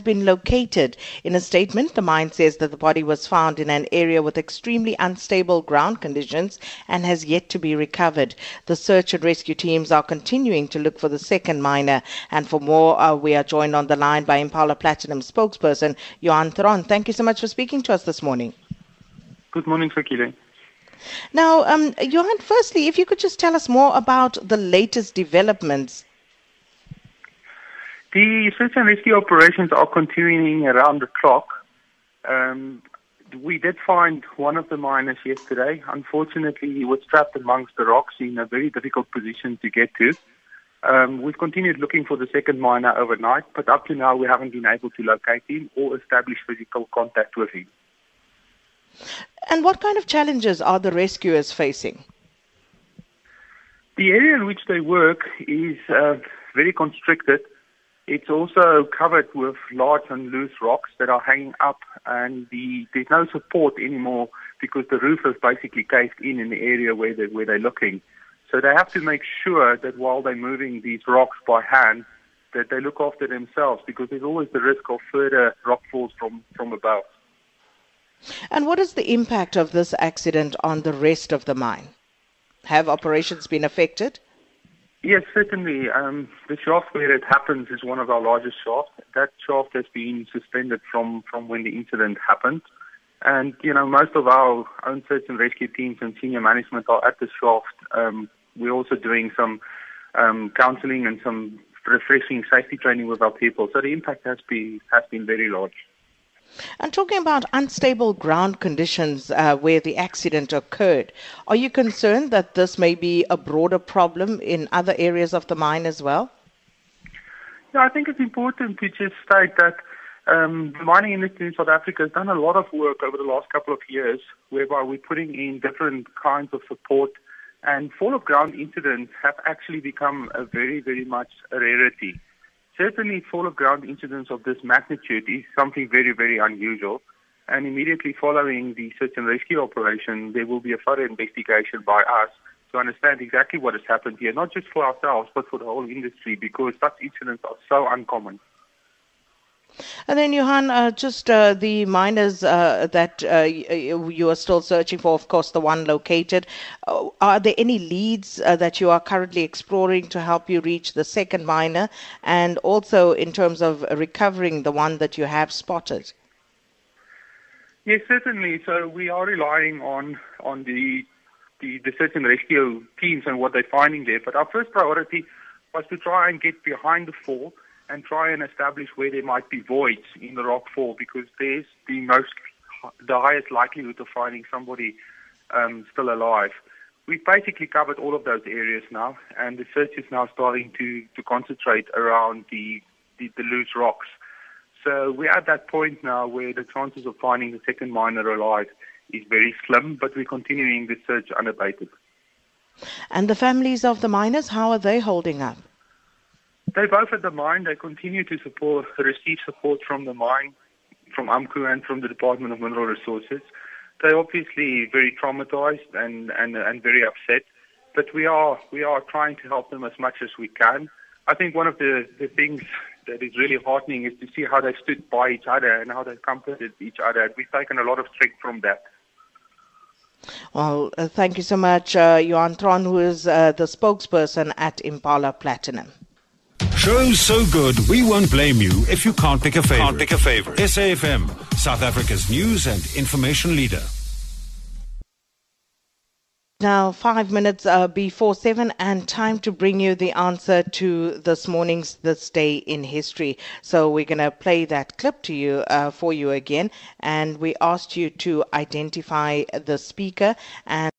been located. In a statement, the mine says that the body was found in an area with extremely unstable ground conditions and has yet to be recovered. The search and rescue teams are continuing to look for the second miner. And for more, uh, we are joined on the line by Impala Platinum spokesperson Johan Theron. Thank you so much for speaking to us this morning. Good morning, Sakile. Now, um, Johan, firstly, if you could just tell us more about the latest developments the search and rescue operations are continuing around the clock. Um, we did find one of the miners yesterday. Unfortunately, he was trapped amongst the rocks in a very difficult position to get to. Um, we've continued looking for the second miner overnight, but up to now we haven't been able to locate him or establish physical contact with him. And what kind of challenges are the rescuers facing? The area in which they work is uh, very constricted. It's also covered with large and loose rocks that are hanging up, and the, there's no support anymore because the roof is basically caved in in the area where they where they're looking. So they have to make sure that while they're moving these rocks by hand, that they look after themselves because there's always the risk of further rockfalls from from above. And what is the impact of this accident on the rest of the mine? Have operations been affected? Yes, certainly. Um, the shaft where it happens is one of our largest shafts. That shaft has been suspended from, from when the incident happened. And, you know, most of our own search and rescue teams and senior management are at the shaft. Um, we're also doing some um, counseling and some refreshing safety training with our people. So the impact has been, has been very large. And talking about unstable ground conditions uh, where the accident occurred, are you concerned that this may be a broader problem in other areas of the mine as well? Yeah, I think it's important to just state that um, the mining industry in South Africa has done a lot of work over the last couple of years, whereby we're putting in different kinds of support, and fall of ground incidents have actually become a very, very much a rarity. Certainly, fall of ground incidents of this magnitude is something very, very unusual. And immediately following the search and rescue operation, there will be a further investigation by us to understand exactly what has happened here, not just for ourselves, but for the whole industry, because such incidents are so uncommon. And then, Johan, uh, just uh, the miners uh, that uh, you are still searching for, of course, the one located. Uh, are there any leads uh, that you are currently exploring to help you reach the second miner? And also in terms of recovering the one that you have spotted? Yes, certainly. So we are relying on, on the, the, the search and rescue teams and what they're finding there. But our first priority was to try and get behind the fall and try and establish where there might be voids in the rock fall because there's the most the highest likelihood of finding somebody um, still alive. We've basically covered all of those areas now, and the search is now starting to, to concentrate around the, the, the loose rocks. So we're at that point now where the chances of finding the second miner alive is very slim, but we're continuing the search unabated. And the families of the miners, how are they holding up? They both at the mine. They continue to support, receive support from the mine, from AMCU and from the Department of Mineral Resources. They're obviously very traumatized and, and, and very upset, but we are, we are trying to help them as much as we can. I think one of the, the things that is really heartening is to see how they stood by each other and how they comforted each other. We've taken a lot of strength from that. Well, uh, thank you so much, uh, Johan Theron, who is uh, the spokesperson at Impala Platinum. Show's so good, we won't blame you if you can't pick a favorite. Can't pick a favorite. SAFM, South Africa's news and information leader. Now, five minutes uh, before seven, and time to bring you the answer to this morning's This Day in History. So, we're going to play that clip to you uh, for you again, and we asked you to identify the speaker and